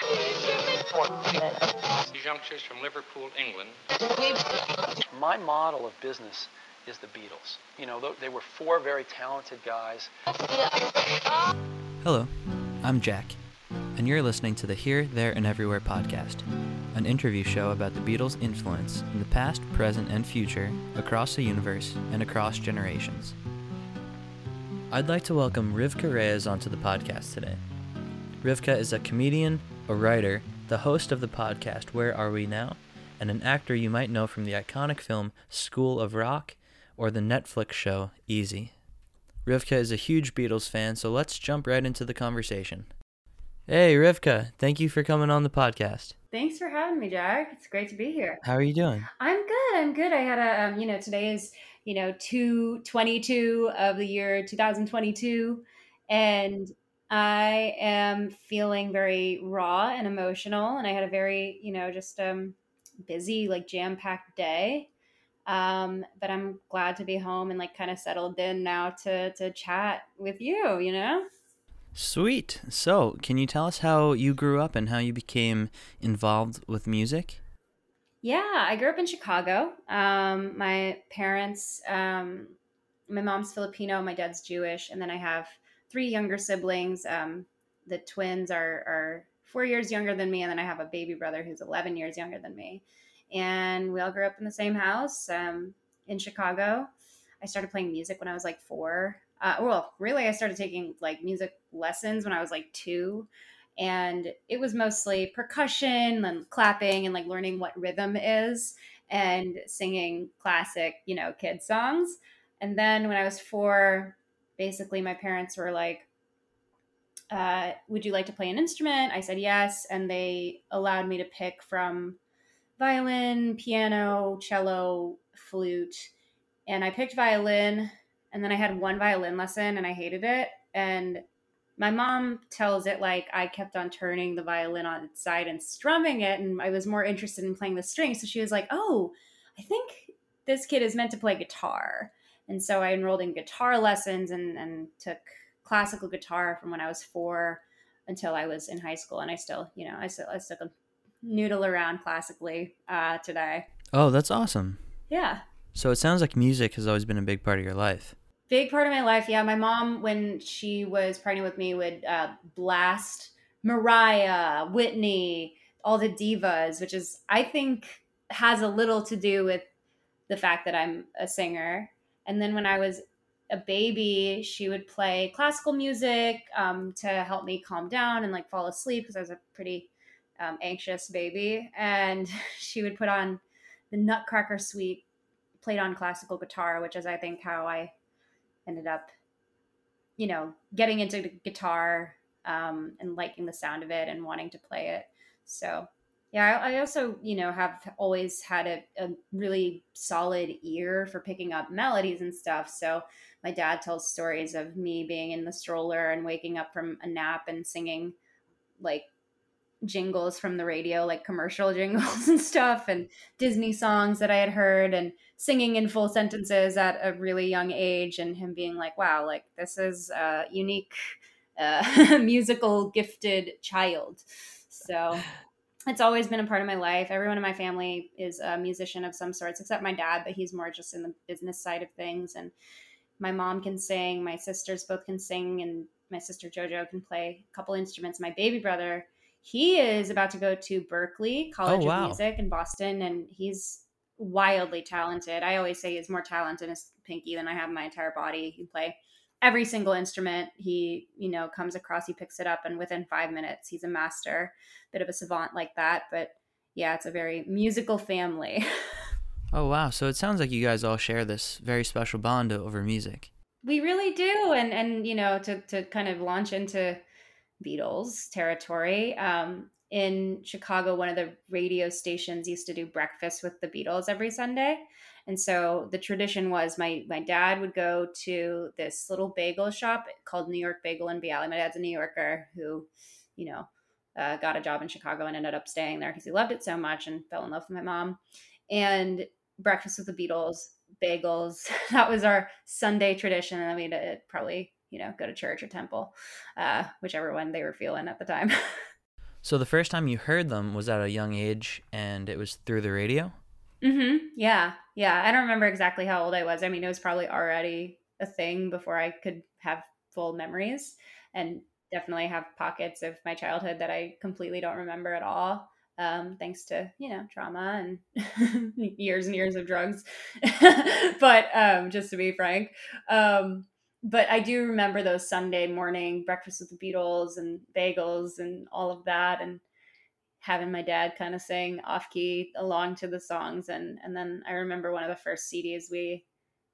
These youngsters from Liverpool, England. My model of business is the Beatles. You know, they were four very talented guys. Hello, I'm Jack, and you're listening to the Here, There, and Everywhere podcast, an interview show about the Beatles' influence in the past, present, and future across the universe and across generations. I'd like to welcome Rivkah Reyes onto the podcast today. Rivkah is a comedian, a writer, the host of the podcast Where Are We Now, and an actor you might know from the iconic film School of Rock or the Netflix show Easy. Rivkah is a huge Beatles fan, so let's jump right into the conversation. Hey, Rivkah, thank you for coming on the podcast. Thanks for having me, Jack. It's great to be here. How are you doing? I'm good. I'm good. I had a, um, you know, today is, you know, 222 of the year 2022. And I am feeling very raw and emotional. And I had a very, you know, just um, busy, like jam packed day. Um, but I'm glad to be home and like kind of settled in now to, to chat with you, you know? Sweet. So, can you tell us how you grew up and how you became involved with music? Yeah, I grew up in Chicago. Um, my parents, um, my mom's Filipino, my dad's Jewish, and then I have three younger siblings. Um, the twins are, are four years younger than me, and then I have a baby brother who's 11 years younger than me. And we all grew up in the same house um, in Chicago. I started playing music when I was like four. Uh, well, really, I started taking like music lessons when I was like two. And it was mostly percussion and clapping and like learning what rhythm is and singing classic, you know, kid songs. And then when I was four, basically my parents were like, uh, Would you like to play an instrument? I said yes. And they allowed me to pick from violin, piano, cello, flute. And I picked violin. And then I had one violin lesson and I hated it. And my mom tells it like I kept on turning the violin on its side and strumming it. And I was more interested in playing the strings. So she was like, Oh, I think this kid is meant to play guitar. And so I enrolled in guitar lessons and, and took classical guitar from when I was four until I was in high school. And I still, you know, I still, I still noodle around classically uh, today. Oh, that's awesome. Yeah. So, it sounds like music has always been a big part of your life. Big part of my life. Yeah. My mom, when she was pregnant with me, would uh, blast Mariah, Whitney, all the divas, which is, I think, has a little to do with the fact that I'm a singer. And then when I was a baby, she would play classical music um, to help me calm down and like fall asleep because I was a pretty um, anxious baby. And she would put on the Nutcracker Suite, played on classical guitar, which is, I think, how I ended up, you know, getting into the guitar um, and liking the sound of it and wanting to play it. So yeah, I, also, you know, have always had a, a, really solid ear for picking up melodies and stuff. So my dad tells stories of me being in the stroller and waking up from a nap and singing like jingles from the radio, like commercial jingles and stuff, and Disney songs that I had heard, and singing in full sentences at a really young age, and him being like, wow, like this is a unique, uh, musical gifted child. So it's always been a part of my life. Everyone in my family is a musician of some sorts, except my dad, but he's more just in the business side of things. And my mom can sing, my sisters both can sing, and my sister JoJo can play a couple instruments. My baby brother, he is about to go to Berklee College oh, wow. of Music in Boston, and he's wildly talented. I always say he's more talented in his pinky than I have my entire body. He can play every single instrument he you know comes across he picks it up and within five minutes he's a master. Bit of a savant like that but yeah it's a very musical family. Oh wow. So it sounds like you guys all share this very special bond over music. We really do. And and you know to to kind of launch into beatles territory um in chicago one of the radio stations used to do breakfast with the beatles every sunday and so the tradition was my my dad would go to this little bagel shop called New York Bagel & Bialy. My dad's a New Yorker who, you know, uh, got a job in Chicago and ended up staying there because he loved it so much and fell in love with my mom. And breakfast with the Beatles, bagels. That was our Sunday tradition. And we'd probably, you know, go to church or temple, uh, whichever one they were feeling at the time. So the first time you heard them was at a young age and it was through the radio? Mm-hmm. Yeah. Yeah. I don't remember exactly how old I was. I mean, it was probably already a thing before I could have full memories and definitely have pockets of my childhood that I completely don't remember at all. Um, thanks to you know trauma and years and years of drugs, but um, just to be frank, um, but I do remember those Sunday morning breakfast with the Beatles and bagels and all of that, and having my dad kind of sing off key along to the songs, and and then I remember one of the first CDs we,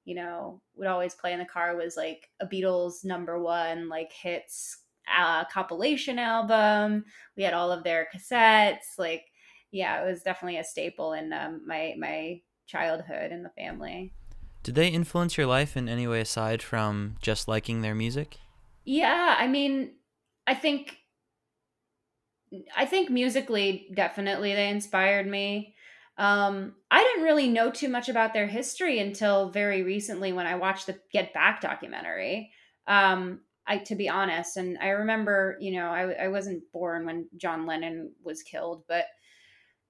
you know, would always play in the car was like a Beatles number one like hits uh, compilation album. We had all of their cassettes. Like, yeah, it was definitely a staple in um, my my childhood in the family. Did they influence your life in any way aside from just liking their music? Yeah, I mean, I think I think musically definitely they inspired me. Um, I didn't really know too much about their history until very recently when I watched the Get Back documentary. Um, I to be honest, and I remember, you know, I, I wasn't born when John Lennon was killed, but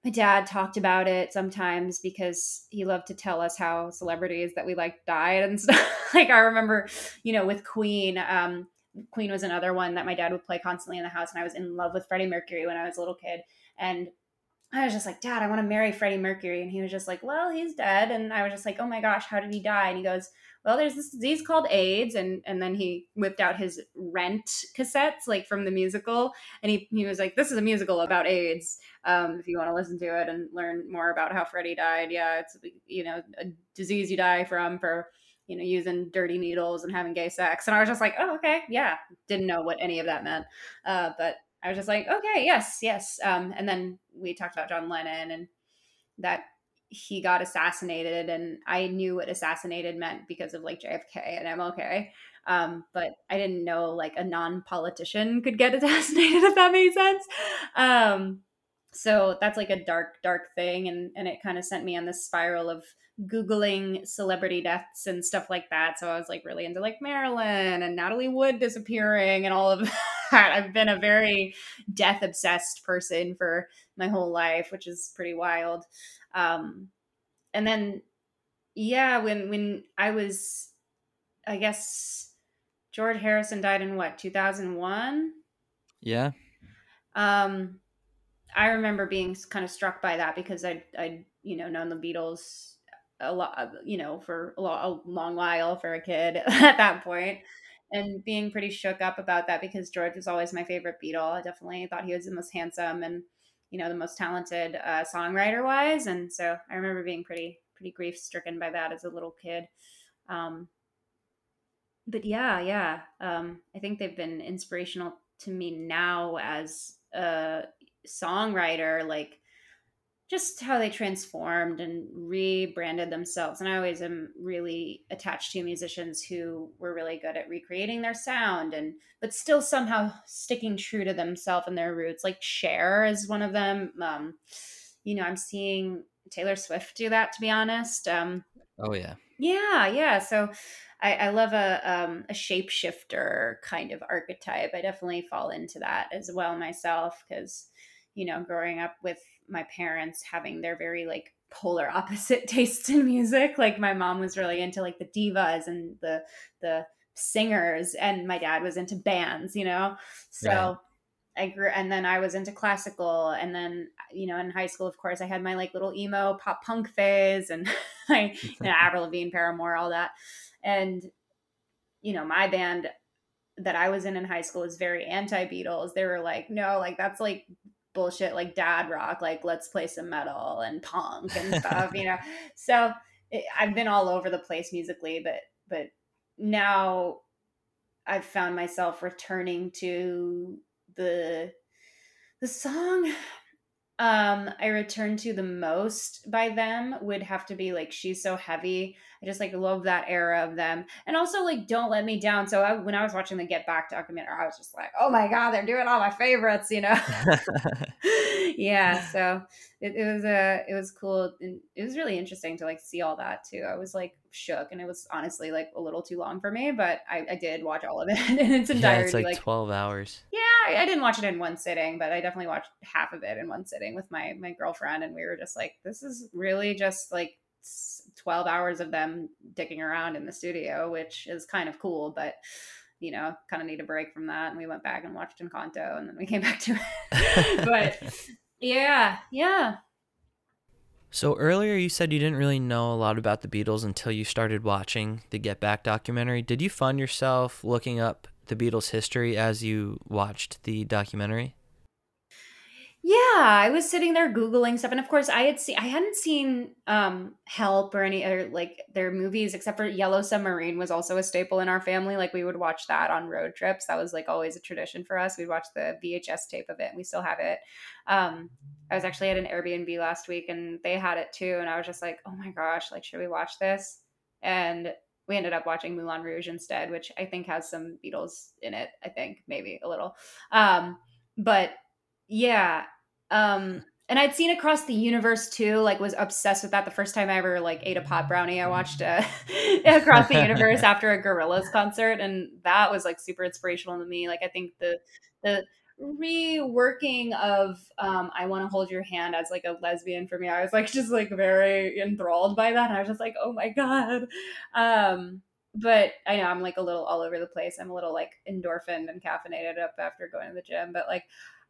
my dad talked about it sometimes because he loved to tell us how celebrities that we like died and stuff. like I remember, you know, with Queen, um, Queen was another one that my dad would play constantly in the house, and I was in love with Freddie Mercury when I was a little kid, and I was just like, Dad, I want to marry Freddie Mercury. And he was just like, Well, he's dead. And I was just like, Oh my gosh, how did he die? And he goes, Well, there's this disease called AIDS. And and then he whipped out his rent cassettes, like from the musical. And he, he was like, This is a musical about AIDS. Um, if you want to listen to it and learn more about how Freddie died. Yeah, it's you know, a disease you die from for you know, using dirty needles and having gay sex. And I was just like, oh, okay, yeah. Didn't know what any of that meant. Uh, but I was just like, okay, yes, yes. Um, and then we talked about John Lennon and that he got assassinated, and I knew what assassinated meant because of like JFK and MLK. Um, but I didn't know like a non-politician could get assassinated if that made sense. Um, so that's like a dark, dark thing, and and it kind of sent me on this spiral of googling celebrity deaths and stuff like that. So I was like really into like Marilyn and Natalie Wood disappearing and all of that. I've been a very death obsessed person for my whole life, which is pretty wild. Um, and then, yeah, when when I was, I guess George Harrison died in what 2001. Yeah. Um, I remember being kind of struck by that because I I you know known the Beatles a lot you know for a, a long while for a kid at that point and being pretty shook up about that because George was always my favorite Beatle. I definitely thought he was the most handsome and you know the most talented uh, songwriter wise, and so I remember being pretty pretty grief stricken by that as a little kid. Um, but yeah, yeah, um, I think they've been inspirational to me now as a songwriter. Like just how they transformed and rebranded themselves. And I always am really attached to musicians who were really good at recreating their sound and but still somehow sticking true to themselves and their roots. Like Cher is one of them. Um, you know, I'm seeing Taylor Swift do that to be honest. Um, oh yeah. Yeah, yeah. So I, I love a um, a shapeshifter kind of archetype. I definitely fall into that as well myself because you know, growing up with my parents having their very like polar opposite tastes in music. Like my mom was really into like the divas and the the singers and my dad was into bands, you know. So right. I grew and then I was into classical and then you know in high school of course I had my like little emo pop punk phase and I you know, Avril Lavigne, Paramore, all that. And you know, my band that I was in in high school was very anti Beatles. They were like, no, like that's like bullshit like dad rock like let's play some metal and punk and stuff you know? So it, i've been all over the place musically but but now i've found myself returning to the the song. Um i return to the most by them would have to be like she's so heavy I just like love that era of them, and also like "Don't Let Me Down." So I, when I was watching the Get Back documentary, I was just like, "Oh my god, they're doing all my favorites," you know? yeah. So it, it was a uh, it was cool, and it was really interesting to like see all that too. I was like shook, and it was honestly like a little too long for me, but I, I did watch all of it in its entirety. Yeah, it's like, like twelve hours. Yeah, I, I didn't watch it in one sitting, but I definitely watched half of it in one sitting with my my girlfriend, and we were just like, "This is really just like 12 hours of them dicking around in the studio, which is kind of cool, but you know, kind of need a break from that. And we went back and watched Encanto and then we came back to it. but yeah, yeah. So earlier you said you didn't really know a lot about the Beatles until you started watching the Get Back documentary. Did you find yourself looking up the Beatles history as you watched the documentary? Yeah, I was sitting there googling stuff, and of course, I had seen I hadn't seen um, Help or any other like their movies, except for Yellow Submarine was also a staple in our family. Like we would watch that on road trips. That was like always a tradition for us. We'd watch the VHS tape of it, and we still have it. Um, I was actually at an Airbnb last week, and they had it too, and I was just like, oh my gosh, like should we watch this? And we ended up watching Moulin Rouge instead, which I think has some Beatles in it. I think maybe a little, um, but yeah. Um, and I'd seen Across the Universe too, like was obsessed with that the first time I ever like ate a pot brownie. I watched uh, Across the Universe after a Gorillaz concert and that was like super inspirational to me. Like I think the the reworking of um, I want to hold your hand as like a lesbian for me. I was like just like very enthralled by that. And I was just like, oh my God. Um, but I know I'm like a little all over the place. I'm a little like endorphined and caffeinated up after going to the gym, but like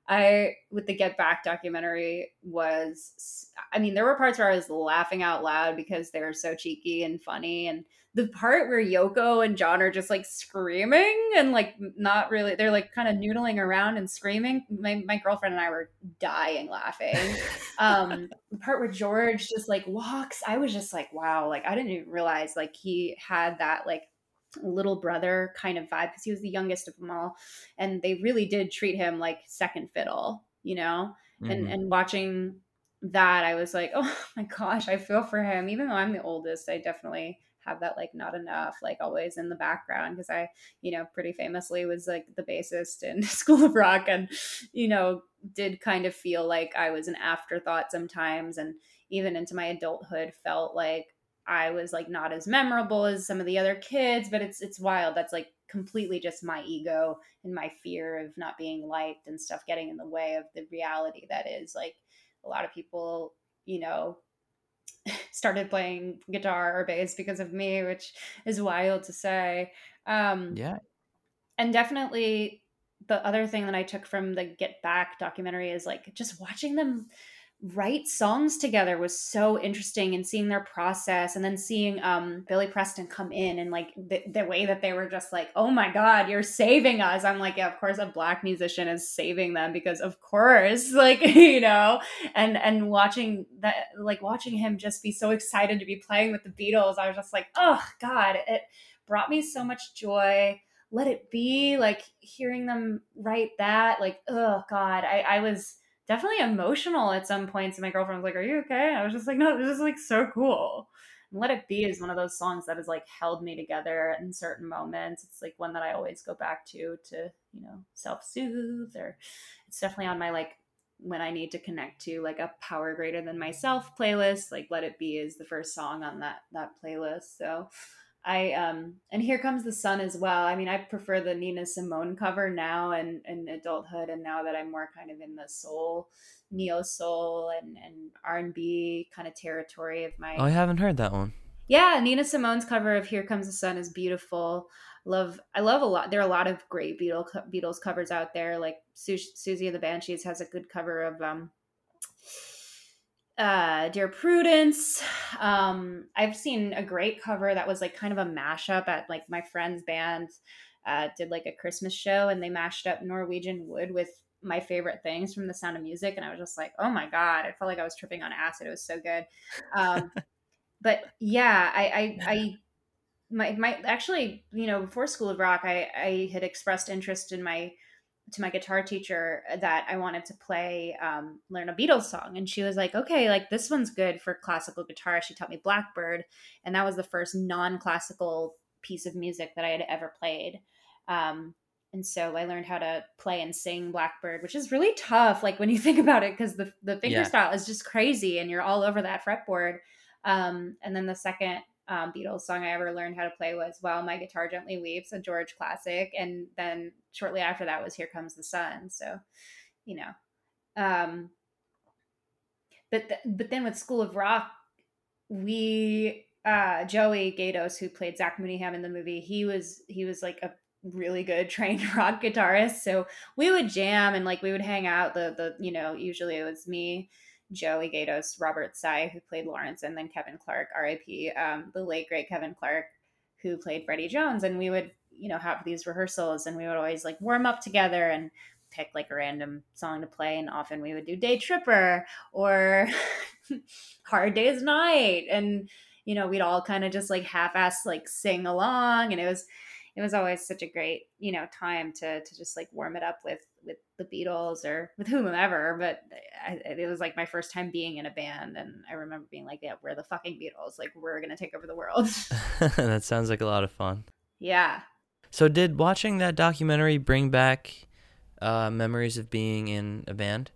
I with the Get Back documentary was I mean there were parts where I was laughing out loud because they were so cheeky and funny and the part where Yoko and John are just like screaming and like not really they're like kind of noodling around and screaming my, my girlfriend and I were dying laughing. Um the part where George just like walks I was just like wow like I didn't even realize like he had that like little brother kind of vibe because he was the youngest of them all and they really did treat him like second fiddle you know mm-hmm. and and watching that i was like oh my gosh i feel for him even though i'm the oldest i definitely have that like not enough like always in the background because i you know pretty famously was like the bassist in school of rock and you know did kind of feel like i was an afterthought sometimes and even into my adulthood felt like I was like not as memorable as some of the other kids, but it's it's wild. That's like completely just my ego and my fear of not being liked and stuff getting in the way of the reality that is like a lot of people, you know, started playing guitar or bass because of me, which is wild to say. Um Yeah. And definitely the other thing that I took from the Get Back documentary is like just watching them write songs together was so interesting and seeing their process and then seeing um, Billy Preston come in and like the, the, way that they were just like, oh my God, you're saving us. I'm like, yeah, of course a black musician is saving them because of course, like, you know, and, and watching that, like watching him just be so excited to be playing with the Beatles. I was just like, oh God, it brought me so much joy. Let it be like hearing them write that, like, oh God, I, I was, definitely emotional at some points. And my girlfriend was like, Are you okay? I was just like, No, this is like so cool. And Let It Be is one of those songs that has like held me together in certain moments. It's like one that I always go back to to, you know, self soothe or it's definitely on my like when I need to connect to like a power greater than myself playlist. Like Let It Be is the first song on that that playlist. So I um and here comes the sun as well. I mean, I prefer the Nina Simone cover now and in adulthood, and now that I'm more kind of in the soul, neo soul, and and R and B kind of territory of my. Oh, I haven't heard that one. Yeah, Nina Simone's cover of "Here Comes the Sun" is beautiful. Love, I love a lot. There are a lot of great Beatles Beatles covers out there. Like Su- Siouxsie of the Banshees has a good cover of um uh, Dear Prudence. Um, I've seen a great cover that was like kind of a mashup at like my friend's band uh, did like a Christmas show and they mashed up Norwegian Wood with my favorite things from The Sound of Music, and I was just like, oh my god, I felt like I was tripping on acid. It was so good. Um, but yeah, I, I, I my, my actually, you know, before School of Rock, I, I had expressed interest in my to my guitar teacher that I wanted to play, um, learn a Beatles song. And she was like, okay, like this one's good for classical guitar. She taught me Blackbird. And that was the first non classical piece of music that I had ever played. Um, and so I learned how to play and sing Blackbird, which is really tough. Like when you think about it, because the the finger Yeah. style is just crazy, and you're all over that fretboard. Um, and then the second um, Beatles song I ever learned how to play was "While My Guitar Gently Weeps," a George classic. And then shortly after that was "Here Comes the Sun." So, you know, um, but th- but then with School of Rock, we uh Joey Gaydos, who played Zack Mooneyham in the movie, he was he was like a really good trained rock guitarist. So we would jam and like we would hang out. The the you know usually it was me, Joey Gaydos, Robert Tsai, who played Lawrence, and then Kevin Clark, R.I.P. Um, the late great Kevin Clark, who played Freddie Jones, and we would you know have these rehearsals, and we would always like warm up together and pick like a random song to play. And often we would do day tripper or hard day's night. And you know we'd all kind of just like half-ass like sing along. And it was it was always such a great you know time to to just like warm it up with with the beatles or with whomever but I, it was like my first time being in a band and i remember being like yeah we're the fucking beatles like we're gonna take over the world that sounds like a lot of fun. yeah So, did watching that documentary bring back uh, memories of being in a band?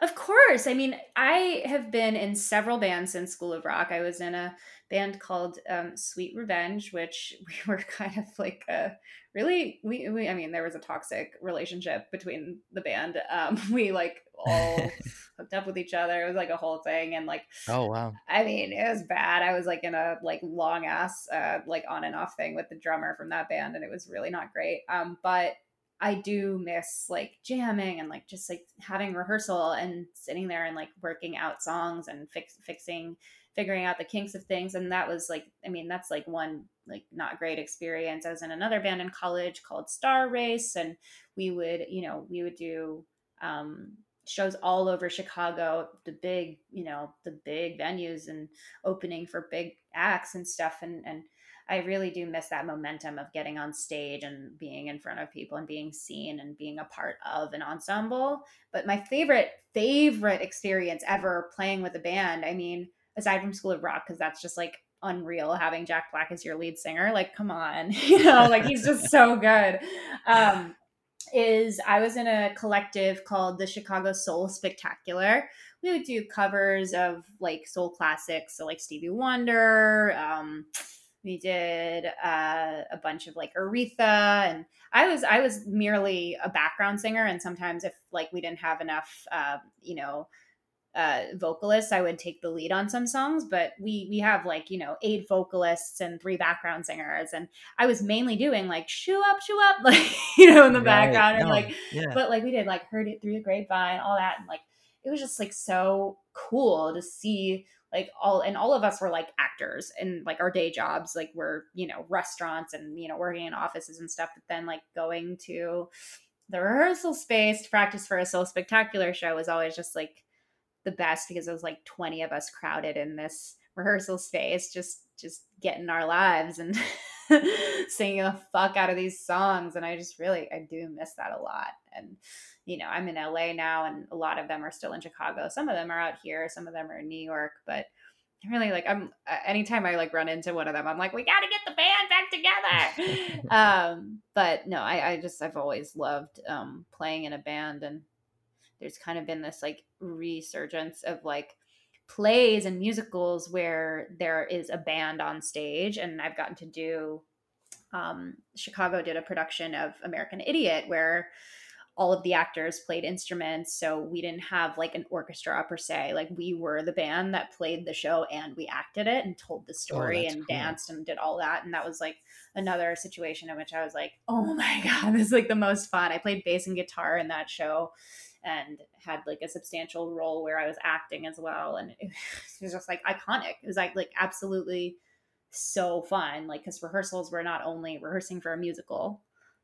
Of course. I mean, I have been in several bands since School of Rock. I was in a band called um, Sweet Revenge, which we were kind of like a really, we, we I mean, there was a toxic relationship between the band. Um, we like all hooked up with each other. It was like a whole thing. And like, Oh wow. I mean, it was bad. I was like in a like long ass uh like on and off thing with the drummer from that band and it was really not great. Um but I do miss like jamming and like just like having rehearsal and sitting there and like working out songs and fix fixing figuring out the kinks of things and that was like I mean that's like one like not great experience. I was in another band in college called Star Race and we would, you know, we would do um shows all over Chicago, the big, you know, the big venues and opening for big acts and stuff. And, and I really do miss that momentum of getting on stage and being in front of people and being seen and being a part of an ensemble. But my favorite, favorite experience ever playing with a band, I mean, aside from School of Rock, because that's just like unreal having Jack Black as your lead singer. Like, come on, you know, like he's just so good. Um, is I was in a collective called the Chicago Soul Spectacular. We would do covers of like soul classics, so like Stevie Wonder. Um, we did uh, a bunch of like Aretha, and I was I was merely a background singer, and sometimes if like we didn't have enough, uh, you know, uh, vocalists, I would take the lead on some songs, but we we have like you know eight vocalists and three background singers, and I was mainly doing like "shoe up, shoe up," like you know in the Right. background, and No, like yeah. but like we did like heard it through the grapevine, all that, and like it was just like so cool to see like all and all of us were like actors and like our day jobs like we're you know restaurants and you know working in offices and stuff but then like going to the rehearsal space to practice for a soul spectacular show was always just like the best because it was like 20 of us crowded in this rehearsal space just just getting our lives and singing the fuck out of these songs and i just really i do miss that a lot and you know i'm in la now and a lot of them are still in chicago. Some of them are out here some of them are in new york but really like i'm anytime i like run into one of them i'm like we gotta get the band back together. Um but no I, I just i've always loved um playing in a band and there's kind of been this like resurgence of like plays and musicals where there is a band on stage and i've gotten to do um, chicago did a production of american idiot where all of the actors played instruments so we didn't have like an orchestra per se like we were the band that played the show and we acted it and told the story that's and cool. danced and did all that and that was like another situation in which i was like oh my god this is like the most fun i played bass and guitar in that show and had like a substantial role where I was acting as well. And it was just like iconic. It was like like absolutely so fun. Like because rehearsals were not only rehearsing for a musical,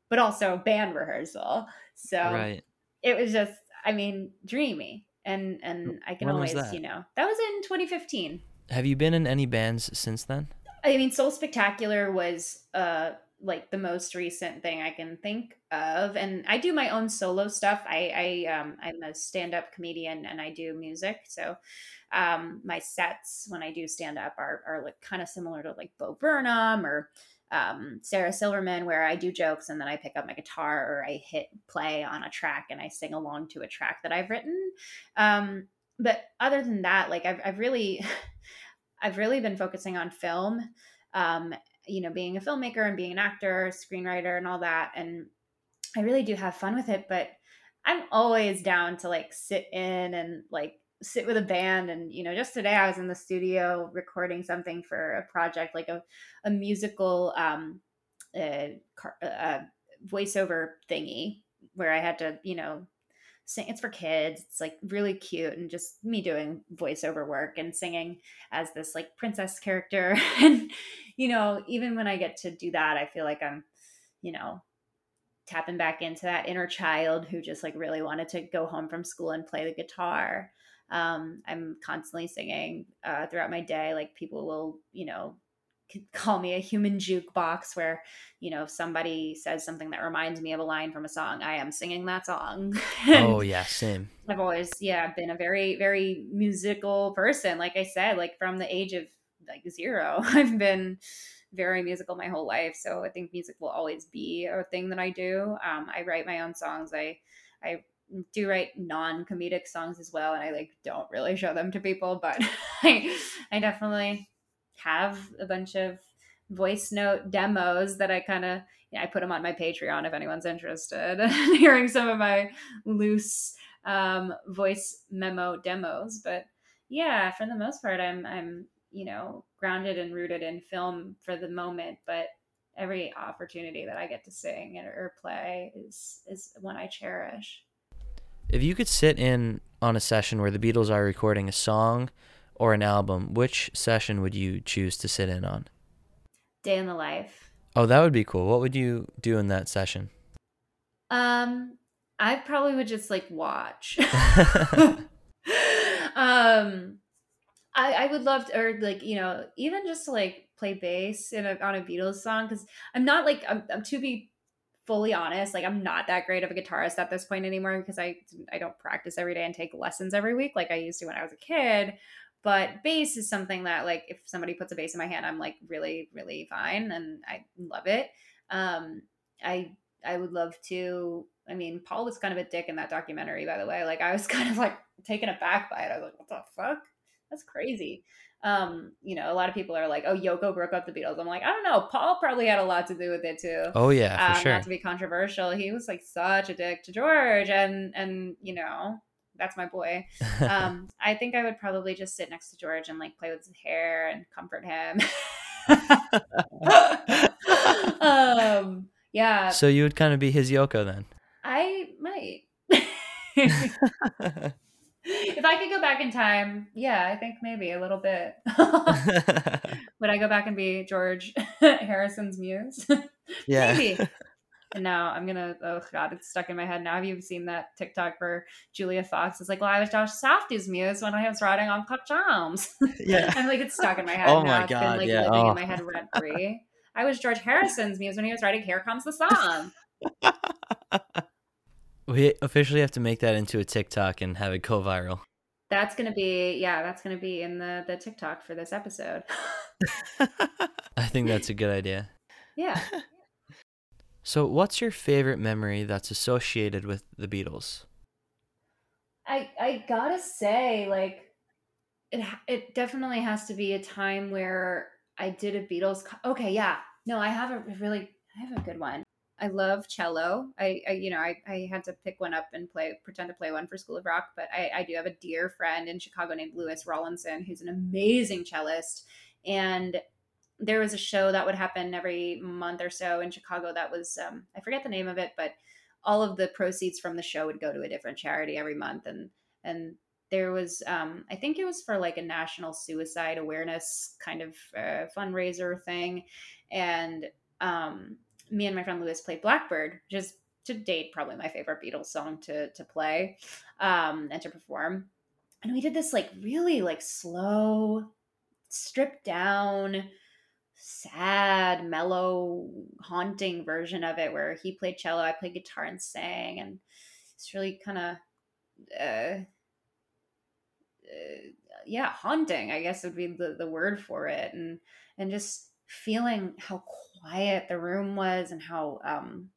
but also band rehearsal. So right. it was just, I mean, dreamy. And and I can When always, you know, that was in 2015. Have you been in any bands since then? I mean, Soul Spectacular was uh like the most recent thing I can think of. And I do my own solo stuff. I, I um, I'm a stand up comedian and I do music. So um, my sets when I do stand up are, are like kind of similar to like Bo Burnham or um, Sarah Silverman, where I do jokes and then I pick up my guitar or I hit play on a track and I sing along to a track that I've written. Um, but other than that, like I've, I've really, I've really been focusing on film um, you know, being a filmmaker and being an actor, screenwriter, and all that. And I really do have fun with it, but I'm always down to like sit in and like sit with a band. And, you know, just today I was in the studio recording something for a project, like a, a musical um, uh, uh, voiceover thingy where I had to, you know, sing it's for kids it's like really cute and just me doing voiceover work and singing as this like princess character. And you know even when i get to do that i feel like i'm you know tapping back into that inner child who just like really wanted to go home from school and play the guitar. Um, i'm constantly singing uh, throughout my day like people will you know call me a human jukebox where you know if somebody says something that reminds me of a line from a song i am singing that song. Oh yeah same. I've always yeah been a very very musical person like i said like from the age of like zero. I've been very musical my whole life so i think music will always be a thing that i do. Um, i write my own songs. I i do write non-comedic songs as well and i like don't really show them to people but i i definitely have a bunch of voice note demos that I kind of I put them on my Patreon if anyone's interested in hearing some of my loose um, voice memo demos. But yeah, for the most part, I'm I'm you know grounded and rooted in film for the moment, but every opportunity that I get to sing or play is is one I cherish. If you could sit in on a session where the Beatles are recording a song or an album, which session would you choose to sit in on? Day in the life. Oh, that would be cool. What would you do in that session? Um, I probably would just like watch. um, I I would love to, or like you know, even just to like play bass in a, on a Beatles song because I'm not like I'm, I'm to be fully honest, like I'm not that great of a guitarist at this point anymore because I I don't practice every day and take lessons every week like I used to when I was a kid. But bass is something that like if somebody puts a bass in my hand, I'm like really, really fine and I love it. Um I I would love to I mean, Paul was kind of a dick in that documentary, by the way. Like I was kind of like taken aback by it. I was like, what the fuck? That's crazy. Um, you know, a lot of people are like, "Oh, Yoko broke up the Beatles." I'm like, I don't know. Paul probably had a lot to do with it too. Oh yeah, for um, sure. Not to be controversial, he was like such a dick to George, and and you know, that's my boy. Um, I think I would probably just sit next to George and like play with his hair and comfort him. um, yeah. So you would kind of be his Yoko then. I might. if I could go back in time, yeah, I think maybe a little bit. would I go back and be George Harrison's muse? Yeah. maybe no, I'm gonna. Oh God, it's stuck in my head now. Have you seen that TikTok for Julia Fox? It's like, well, I was Josh Safdie's muse when I was riding Uncut Gems. Yeah, I'm like, it's stuck in my head. Oh now. my God, it's been like yeah. living oh. in my oh. head rent free. I was George Harrison's muse when he was writing "Here Comes the Sun." we officially have to make that into a TikTok and have it go viral. That's gonna be yeah, that's gonna be in the the TikTok for this episode. I think that's a good idea. Yeah. So, what's your favorite memory that's associated with the Beatles? I I gotta say, like, it it definitely has to be a time where I did a Beatles. Co- okay, yeah, no, I have a really I have a good one. I love cello. I, I you know I, I had to pick one up and play pretend to play one for School of Rock, but I, I do have a dear friend in Chicago named Lewis Rawlinson who's an amazing cellist, and there was a show that would happen every month or so in Chicago that was um, I forget the name of it, but all of the proceeds from the show would go to a different charity every month. And and there was um, I think it was for like a national suicide awareness kind of uh, fundraiser thing. And um, me and my friend Lewis played Blackbird just to date probably my favorite Beatles song to to play um, and to perform. And we did this like really like slow stripped down sad, mellow, haunting version of it where he played cello, I played guitar and sang, and it's really kind of, uh, uh, yeah, haunting. I guess would be the the word for it, and and just feeling how quiet the room was and how um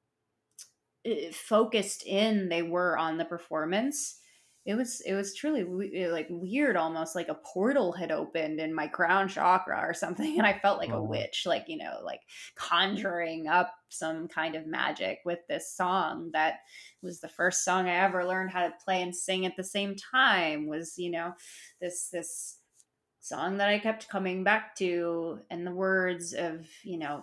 focused in they were on the performance it was it was truly eh, like weird almost like a portal had opened in my crown chakra or something and i felt like a witch like you know like conjuring up some kind of magic with this song that was the first song i ever learned how to play and sing at the same time was you know this this song that i kept coming back to and the words of you know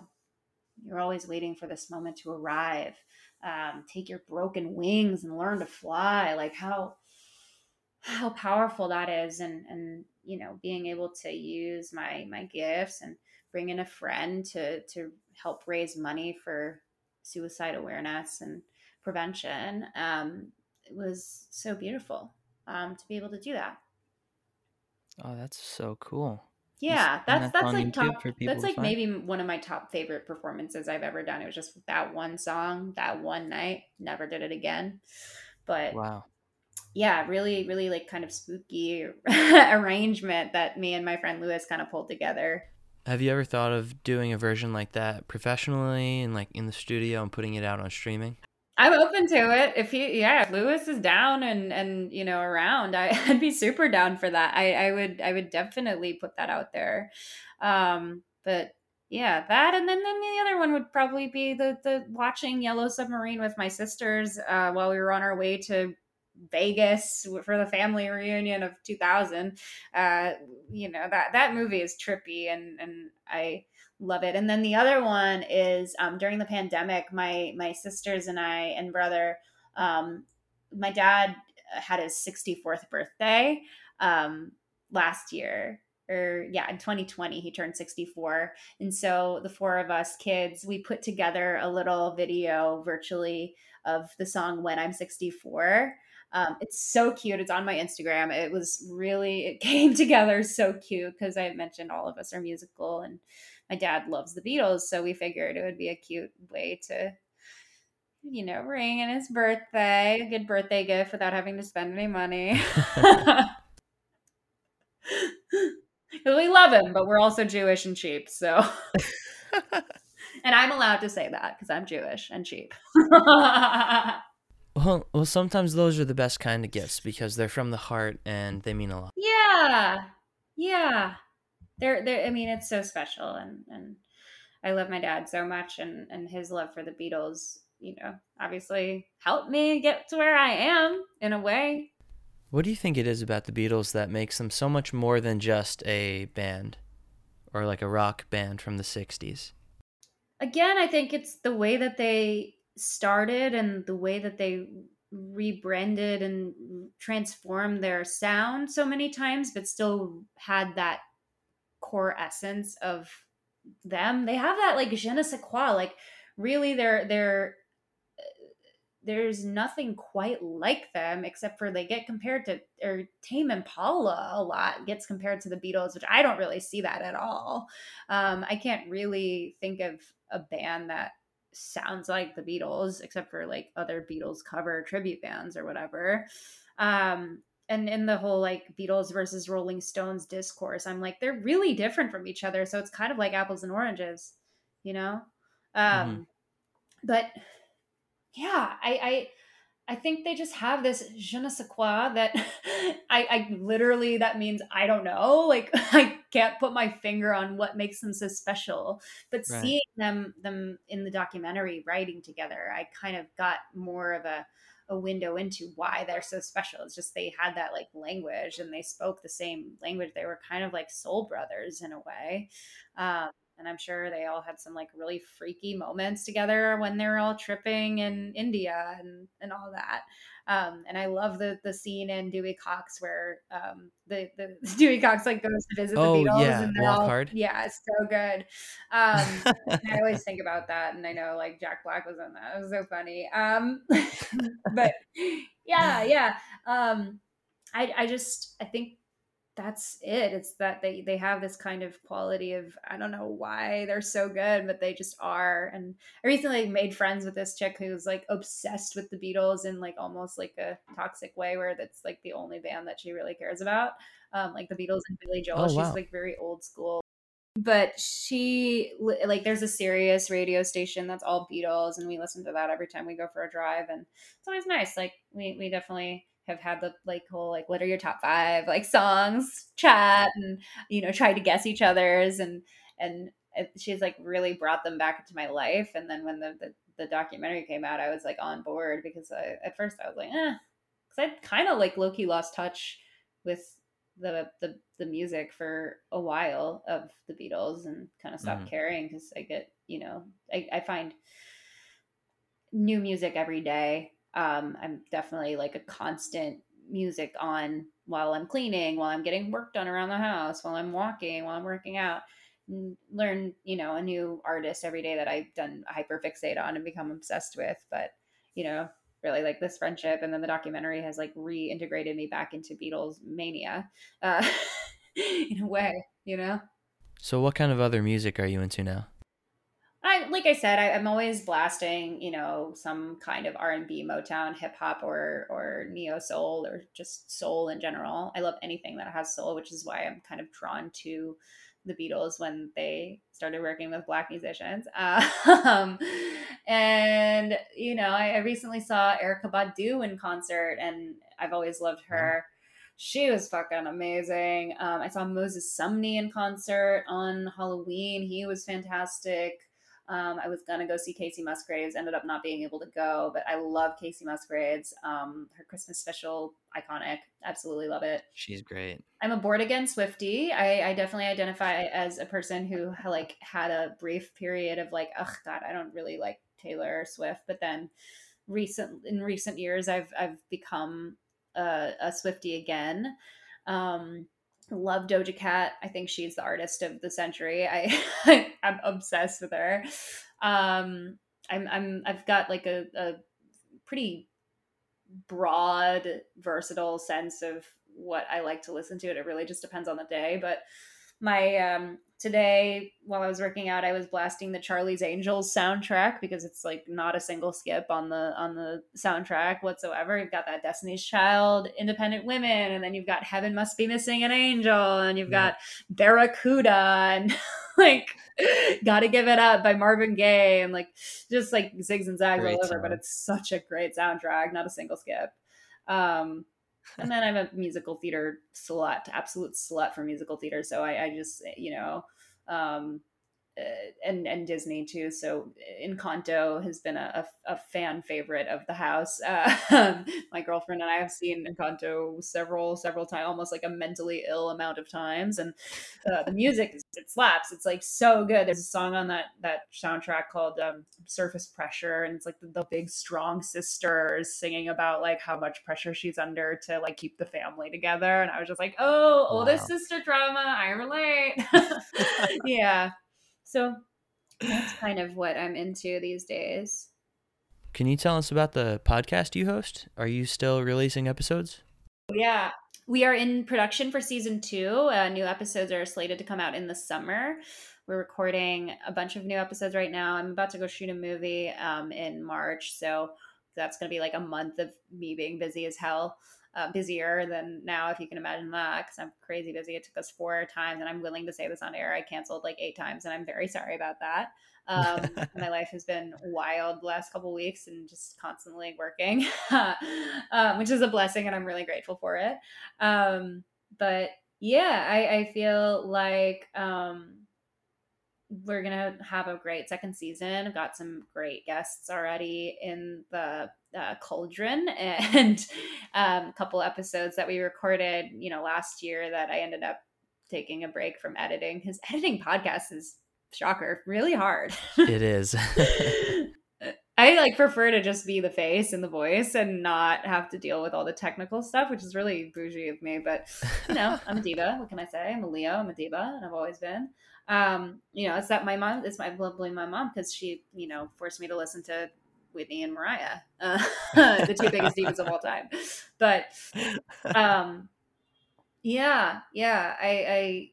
you're always waiting for this moment to arrive. Um, take your broken wings and learn to fly. Like how how powerful that is and and you know being able to use my my gifts and bring in a friend to to help raise money for suicide awareness and prevention um, it was so beautiful um, to be able to do that. Oh that's so cool. Yeah that's that's like top that's like maybe one of my top favorite performances i've ever done. It was just that one song that one night never did it again. But wow yeah, really, really like kind of spooky arrangement that me and my friend Lewis kind of pulled together. Have you ever thought of doing a version like that professionally and like in the studio and putting it out on streaming? I'm open to it. If he, yeah, if Lewis is down and and you know around, I, would be super down for that. I I would I would definitely put that out there. Um, but yeah, that and then then the other one would probably be the the watching Yellow Submarine with my sisters uh, while we were on our way to Vegas for the family reunion of 2000. Uh, you know that that movie is trippy and and I love it. And then the other one is um, during the pandemic, my my sisters and I and brother, um, my dad had his 64th birthday um, last year or yeah in 2020 he turned 64 and so the four of us kids we put together a little video virtually of the song when i'm 64 um, it's so cute. It's on my Instagram. It was really, it came together so cute because I mentioned all of us are musical and my dad loves the Beatles. So we figured it would be a cute way to, you know, ring in his birthday, a good birthday gift without having to spend any money. we love him, but we're also Jewish and cheap. So, and I'm allowed to say that because I'm Jewish and cheap. Well, well, sometimes those are the best kind of gifts because they're from the heart and they mean a lot. Yeah, yeah. They're, they're. I mean, it's so special, and and I love my dad so much, and and his love for the Beatles, you know, obviously helped me get to where I am in a way. What do you think it is about the Beatles that makes them so much more than just a band, or like a rock band from the '60s? Again, I think it's the way that they started and the way that they rebranded and transformed their sound so many times, but still had that core essence of them. They have that like je ne sais quoi, like really they're they're there's nothing quite like them except for they get compared to or Tame Impala a lot gets compared to the Beatles, which I don't really see that at all. Um, I can't really think of a band that sounds like the Beatles, except for like other Beatles cover tribute bands or whatever. Um, and in the whole like Beatles versus Rolling Stones discourse, I'm like, they're really different from each other. So it's kind of like apples and oranges, you know? Um, mm-hmm. But yeah, I, I I think they just have this je ne sais quoi that I, I literally, that means I don't know. Like, I can't put my finger on what makes them so special. But right. seeing them, them in the documentary writing together, I kind of got more of a, a window into why they're so special. It's just they had that like language and they spoke the same language. They were kind of like soul brothers in a way. Um, and I'm sure they all had some like really freaky moments together when they were all tripping in India and and all that. Um, and I love the the scene in Dewey Cox where um, the the Dewey Cox like goes to visit oh, the Beatles yeah, and they're all hard. yeah, it's so good. Um, I always think about that, and I know like Jack Black was in that. It was so funny. Um, but yeah, yeah. Um, I I just I think that's it. It's that they they have this kind of quality of I don't know why they're so good, but they just are. And I recently made friends with this chick who's like obsessed with the Beatles in like almost like a toxic way, where that's like the only band that she really cares about. Um, like the Beatles and Billy Joel. Oh, wow. She's like very old school. But she like there's a Sirius radio station that's all Beatles, and we listen to that every time we go for a drive, and it's always nice. Like we we definitely have had the like whole like what are your top five like songs chat and you know try to guess each other's and and she's like really brought them back into my life and then when the, the, the documentary came out i was like on board because I, at first i was like eh because i kind of like low-key lost touch with the, the the music for a while of the beatles and kind of stopped Mhm. caring because i get you know I, I find new music every day um, I'm definitely like a constant music on while I'm cleaning, while I'm getting work done around the house, while I'm walking, while I'm working out. Learn, you know, a new artist every day that I've done hyperfixate on and become obsessed with. But, you know, really like this friendship and then the documentary has like reintegrated me back into Beatles mania uh, in a way, you know? So, what kind of other music are you into now? I like I said, I, I'm always blasting, you know, some kind of R and B, Motown, hip hop, or or neo soul, or just soul in general. I love anything that has soul, which is why I'm kind of drawn to the Beatles when they started working with black musicians. Um, and you know, I, I recently saw Erykah Badu in concert, and I've always loved her. She was fucking amazing. Um, I saw Moses Sumney in concert on Halloween. He was fantastic. Um, I was gonna go see Kacey Musgraves, ended up not being able to go, but I love Kacey Musgraves. Um, her Christmas special, iconic. Absolutely love it. She's great. I'm a born again Swifty. I, I definitely identify as a person who like had a brief period of like, oh God, I don't really like Taylor Swift. But then recent in recent years, I've I've become a, a Swifty again. Um, love Doja Cat. I think she's the artist of the century. I I'm obsessed with her. Um, I'm I'm I've got like a, a pretty broad, versatile sense of what I like to listen to. It really just depends on the day. But my um today while I was working out, I was blasting the Charlie's Angels soundtrack because it's like not a single skip on the on the soundtrack whatsoever. You've got that Destiny's Child, Independent Women, and then you've got Heaven Must Be Missing an Angel, and you've Yeah. got Barracuda and like Gotta Give It Up by Marvin Gaye and like just like zigs and zags Great all over, but it's such a great soundtrack, not a single skip. Um and then I'm a musical theater slut, absolute slut for musical theater. So I, I just, you know, um, and and Disney too. So Encanto has been a, a, a fan favorite of the house. Uh, my girlfriend and I have seen Encanto several several times, almost like a mentally ill amount of times. And uh, the music it slaps. It's like so good. There's a song on that that soundtrack called um, Surface Pressure, and it's like the, the big strong sisters singing about like how much pressure she's under to like keep the family together. And I was just like, oh, oldest sister drama. I relate. yeah. So that's kind of what I'm into these days. Can you tell us about the podcast you host? Are you still releasing episodes? Yeah. We are in production for season two. Uh, new episodes are slated to come out in the summer. We're recording a bunch of new episodes right now. I'm about to go shoot a movie um, in March. So that's going to be like a month of me being busy as hell. Uh, busier than now, if you can imagine that, because I'm crazy busy. It took us four times, and I'm willing to say this on air. I canceled like eight times, and I'm very sorry about that. Um, my life has been wild the last couple weeks and just constantly working, um, which is a blessing, and I'm really grateful for it. Um, but yeah, I, I feel like um, we're gonna have a great second season. I've got some great guests already in the uh, cauldron, and um, a couple episodes that we recorded, you know, last year that I ended up taking a break from editing. His editing podcast is shocker, really hard. It is. I like prefer to just be the face and the voice and not have to deal with all the technical stuff, which is really bougie of me. But you know, I'm a diva. What can I say? I'm a Leo. I'm a diva, and I've always been. Um, you know, it's that my mom. It's my blame my mom because she, you know, forced me to listen to Whitney and Mariah, uh, the two biggest divas of all time. But um, Yeah, yeah. I, I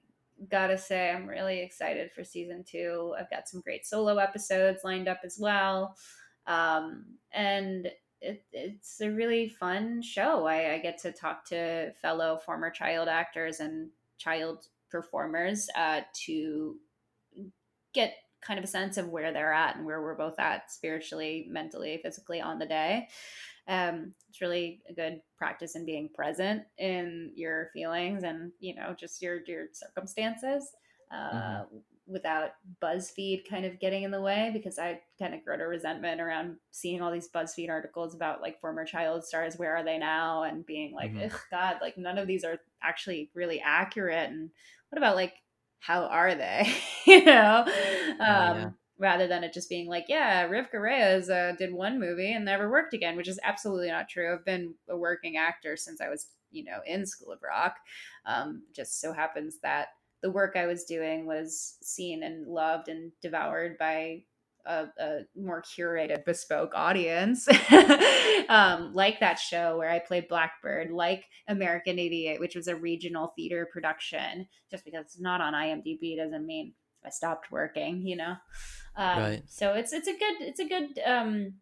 gotta say, I'm really excited for season two. I've got some great solo episodes lined up as well. Um, and it, it's a really fun show. I, I, get to talk to fellow former child actors and child performers uh, to get kind of a sense of where they're at and where we're both at spiritually, mentally, physically on the day. Um, it's really a good practice in being present in your feelings and you know just your your circumstances uh, mm-hmm. Without BuzzFeed kind of getting in the way because I kind of grow to resentment around seeing all these BuzzFeed articles about like former child stars, where are they now, and being like, mm-hmm. God, like none of these are actually really accurate. And what about like how are they? you know, um, yeah. rather than it just being like, yeah, Rivkah Reyes uh, did one movie and never worked again, which is absolutely not true. I've been a working actor since I was, you know, in School of Rock. Um, just so happens that the work I was doing was seen and loved and devoured by a, a more curated, bespoke audience, um, like that show where I played Blackbird, like American Idiot, which was a regional theater production. Just because it's not on IMDb doesn't mean I stopped working, you know. Um, right. So it's it's a good it's a good um,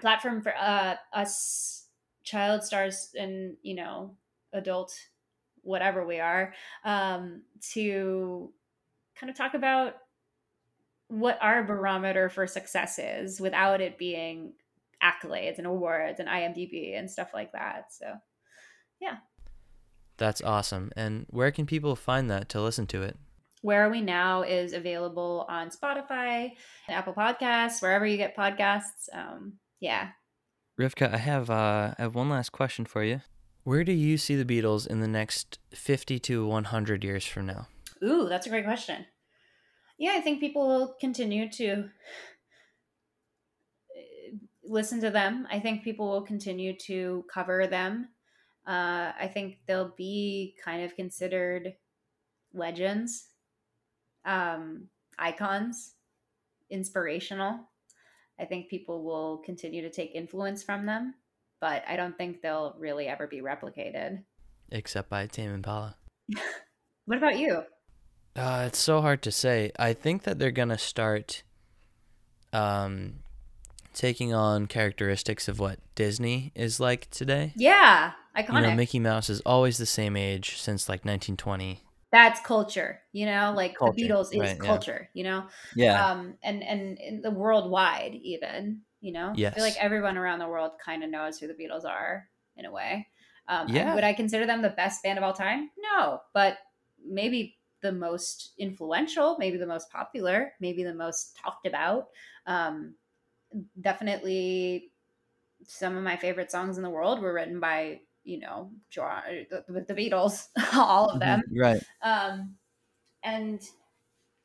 platform for uh, us child stars and you know adult whatever we are um, to kind of talk about what our barometer for success is without it being accolades and awards and IMDb and stuff like that. So, yeah. That's awesome. And where can people find that to listen to it? Where Are We Now is available on Spotify, Apple Podcasts, wherever you get podcasts. Um, yeah. Rivkah, I have uh, I have one last question for you. Where do you see the Beatles in the next 50 to 100 years from now? Ooh, that's a great question yeah, I think people will continue to uh, listen to them. I think people will continue to cover them. Uh, I think they'll be kind of considered legends, um, icons, inspirational. I think people will continue to take influence from them, but I don't think they'll really ever be replicated. Except by Tame Impala. what about you? Uh, it's so hard to say. I think that they're gonna start um, taking on characteristics of what Disney is like today. Yeah, iconic. You know, Mickey Mouse is always the same age since like 1920. That's culture, you know, like culture, the Beatles is right, culture, yeah. you know. Yeah. Um, and and in the worldwide, even, you know, yes. I feel like everyone around the world kind of knows who the Beatles are in a way. Um, yeah. Would I consider them the best band of all time? No, but maybe the most influential, maybe the most popular, maybe the most talked about. Um, definitely, some of my favorite songs in the world were written by you know the, the Beatles, all of mm-hmm. them, mm-hmm, right? Um, and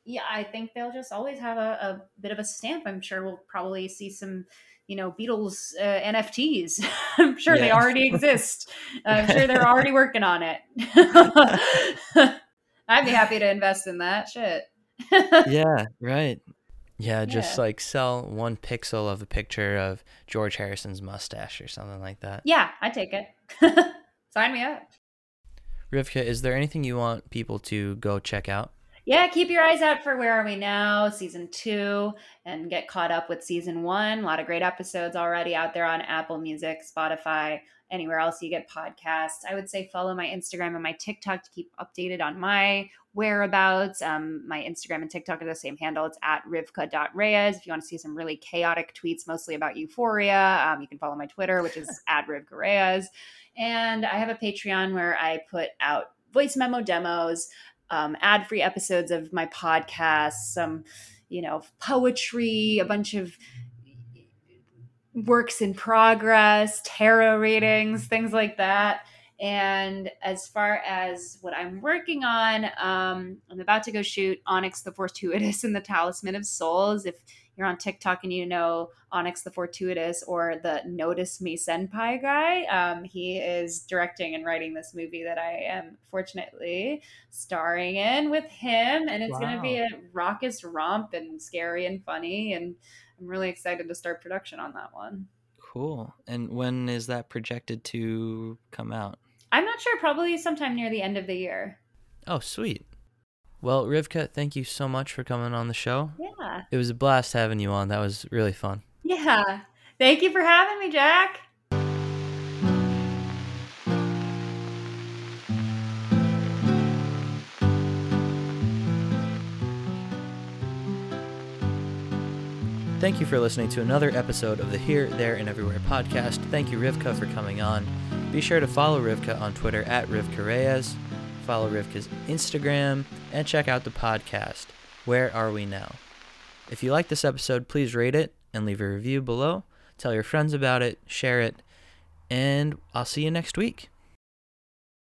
yeah, I think they'll just always have a, a, bit of a stamp. I'm sure we'll probably see some you know Beatles uh, NFTs. I'm sure yeah. they already exist. I'm sure they're already working on it. I'd be happy to invest in that shit. yeah, right. Yeah, just yeah. like sell one pixel of a picture of George Harrison's mustache or something like that. Yeah, I take it. Sign me up. Rivkah, is there anything you want people to go check out? Yeah, keep your eyes out for Where Are We Now, season two, and get caught up with season one. A lot of great episodes already out there on Apple Music, Spotify, anywhere else you get podcasts. I would say follow my Instagram and my TikTok to keep updated on my whereabouts. Um, my Instagram and TikTok are the same handle. It's at rivkah.reyes. If you want to see some really chaotic tweets, mostly about euphoria, um, you can follow my Twitter, which is at rivkah reyes. And I have a Patreon where I put out voice memo demos, um, ad free episodes of my podcast, some, you know, poetry, a bunch of works in progress, tarot readings, things like that. And as far as what I'm working on, um, I'm about to go shoot Onyx the Fortuitous and the Talisman of Souls. If you're on TikTok and you know Onyx the Fortuitous or the Notice Me Senpai guy, um, he is directing and writing this movie that I am fortunately starring in with him. And it's wow. going to be a raucous romp and scary and funny. And I'm really excited to start production on that one. Cool. And when is that projected to come out? I'm not sure. Probably sometime near the end of the year. Oh, sweet. Well, Rivkah, thank you so much for coming on the show. Yeah. It was a blast having you on. That was really fun. Yeah. Thank you for having me, Jack. Thank you for listening to another episode of the Here, There, and Everywhere podcast. Thank you, Rivkah, for coming on. Be sure to follow Rivkah on Twitter at Rivkah Reyes, follow Rivkah's Instagram, and check out the podcast, Where Are We Now? If you like this episode, please rate it and leave a review below. Tell your friends about it, share it, and I'll see you next week.